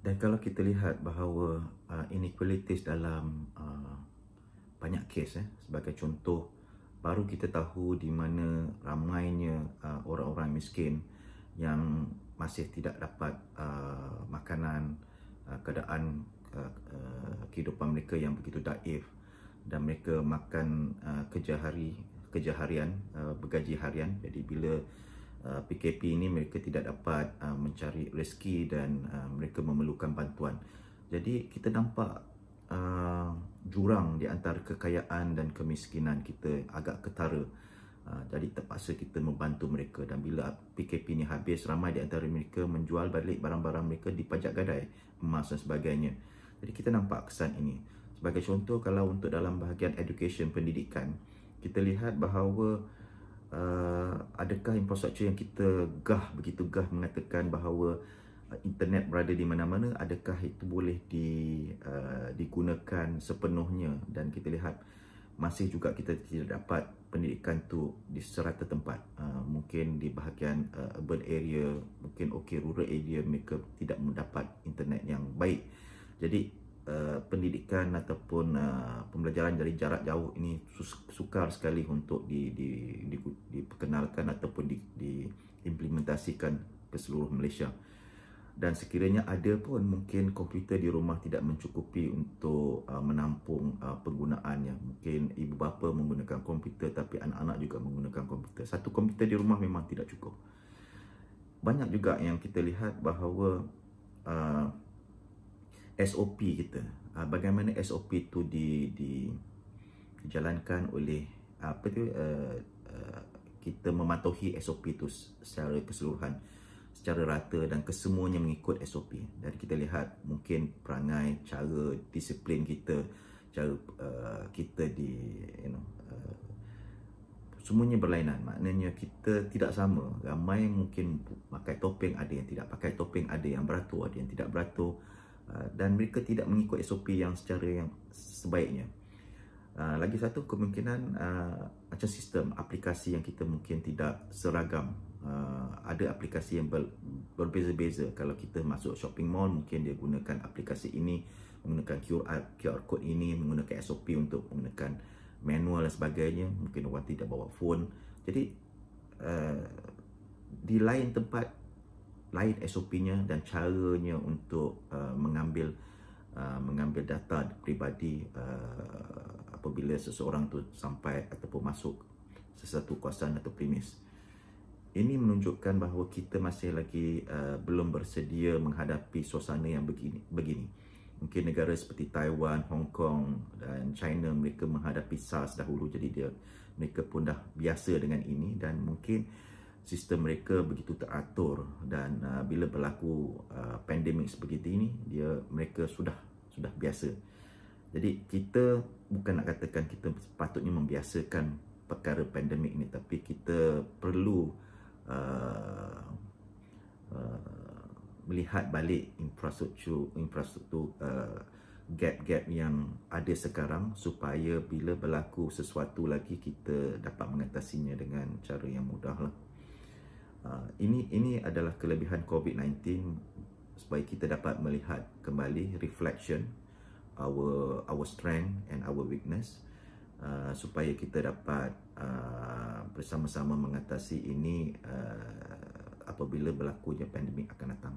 Dan kalau kita lihat bahawa uh, inequalities dalam uh, banyak kes eh, sebagai contoh baru kita tahu di mana ramainya uh, orang-orang miskin yang masih tidak dapat uh, makanan uh, keadaan uh, uh, kehidupan mereka yang begitu daif dan mereka makan uh, kerja hari kerja harian uh, bergaji harian. Jadi bila uh, PKP ini mereka tidak dapat uh, mencari rezeki dan uh, mereka memerlukan bantuan. Jadi kita nampak jurang di antara kekayaan dan kemiskinan kita agak ketara. Jadi terpaksa kita membantu mereka. Dan bila PKP ini habis ramai di antara mereka menjual balik barang-barang mereka di pajak gadai emas dan sebagainya. Jadi kita nampak kesan ini. Sebagai contoh kalau untuk dalam bahagian education pendidikan kita lihat bahawa uh, adakah infrastruktur yang kita gah begitu gah mengatakan bahawa uh, internet berada di mana-mana adakah itu boleh di uh, digunakan sepenuhnya? Dan kita lihat masih juga kita tidak dapat pendidikan tu di serata tempat. Uh, mungkin di bahagian uh, urban area mungkin okey rural area mereka tidak mendapat internet yang baik. Jadi Uh, pendidikan ataupun uh, pembelajaran dari jarak jauh ini sukar sekali untuk di, di, di, diperkenalkan ataupun di, diimplementasikan ke seluruh Malaysia. Dan sekiranya ada pun mungkin komputer di rumah tidak mencukupi untuk uh, menampung uh, penggunaannya. Mungkin ibu bapa menggunakan komputer tapi anak-anak juga menggunakan komputer. Satu komputer di rumah memang tidak cukup. Banyak juga yang kita lihat bahawa uh, SOP kita. Uh, bagaimana SOP itu di, di dijalankan oleh apa tu uh, uh, kita mematuhi SOP itu secara keseluruhan secara rata dan kesemuanya mengikut SOP. Dan kita lihat mungkin perangai, cara disiplin kita, cara uh, kita di you know uh, semuanya berlainan. Maknanya kita tidak sama. Ramai mungkin pakai topeng, ada yang tidak pakai topeng, ada yang beratur, ada yang tidak beratur. Ah, dan mereka tidak mengikut SOP yang secara yang sebaiknya. Uh, lagi satu kemungkinan uh, macam sistem aplikasi yang kita mungkin tidak seragam. Uh, ada aplikasi yang ber, berbeza-beza. Kalau kita masuk shopping mall mungkin dia gunakan aplikasi ini menggunakan QR QR code ini menggunakan SOP untuk menggunakan manual dan sebagainya. Mungkin orang tidak bawa phone. Jadi uh, di lain tempat lain SOP-nya dan caranya untuk uh, mengambil uh, mengambil data peribadi uh, apabila seseorang tu sampai ataupun masuk sesuatu kawasan atau premis. Ini menunjukkan bahawa kita masih lagi uh, belum bersedia menghadapi suasana yang begini. begini. Mungkin negara seperti Taiwan, Hong Kong dan China mereka menghadapi SARS dahulu jadi dia mereka pun dah biasa dengan ini dan mungkin sistem mereka begitu teratur dan uh, bila berlaku uh, pandemik seperti ini dia mereka sudah sudah biasa. Jadi kita bukan nak katakan kita sepatutnya membiasakan perkara pandemik ini tapi kita perlu uh, uh, melihat balik infrastruktur infrastruktur uh, gap-gap yang ada sekarang supaya bila berlaku sesuatu lagi kita dapat mengatasinya dengan cara yang mudah lah. Ah, ini ini adalah kelebihan COVID-19 supaya kita dapat melihat kembali reflection our our strength and our weakness uh, supaya kita dapat uh, bersama-sama mengatasi ini uh, apabila berlakunya pandemik akan datang.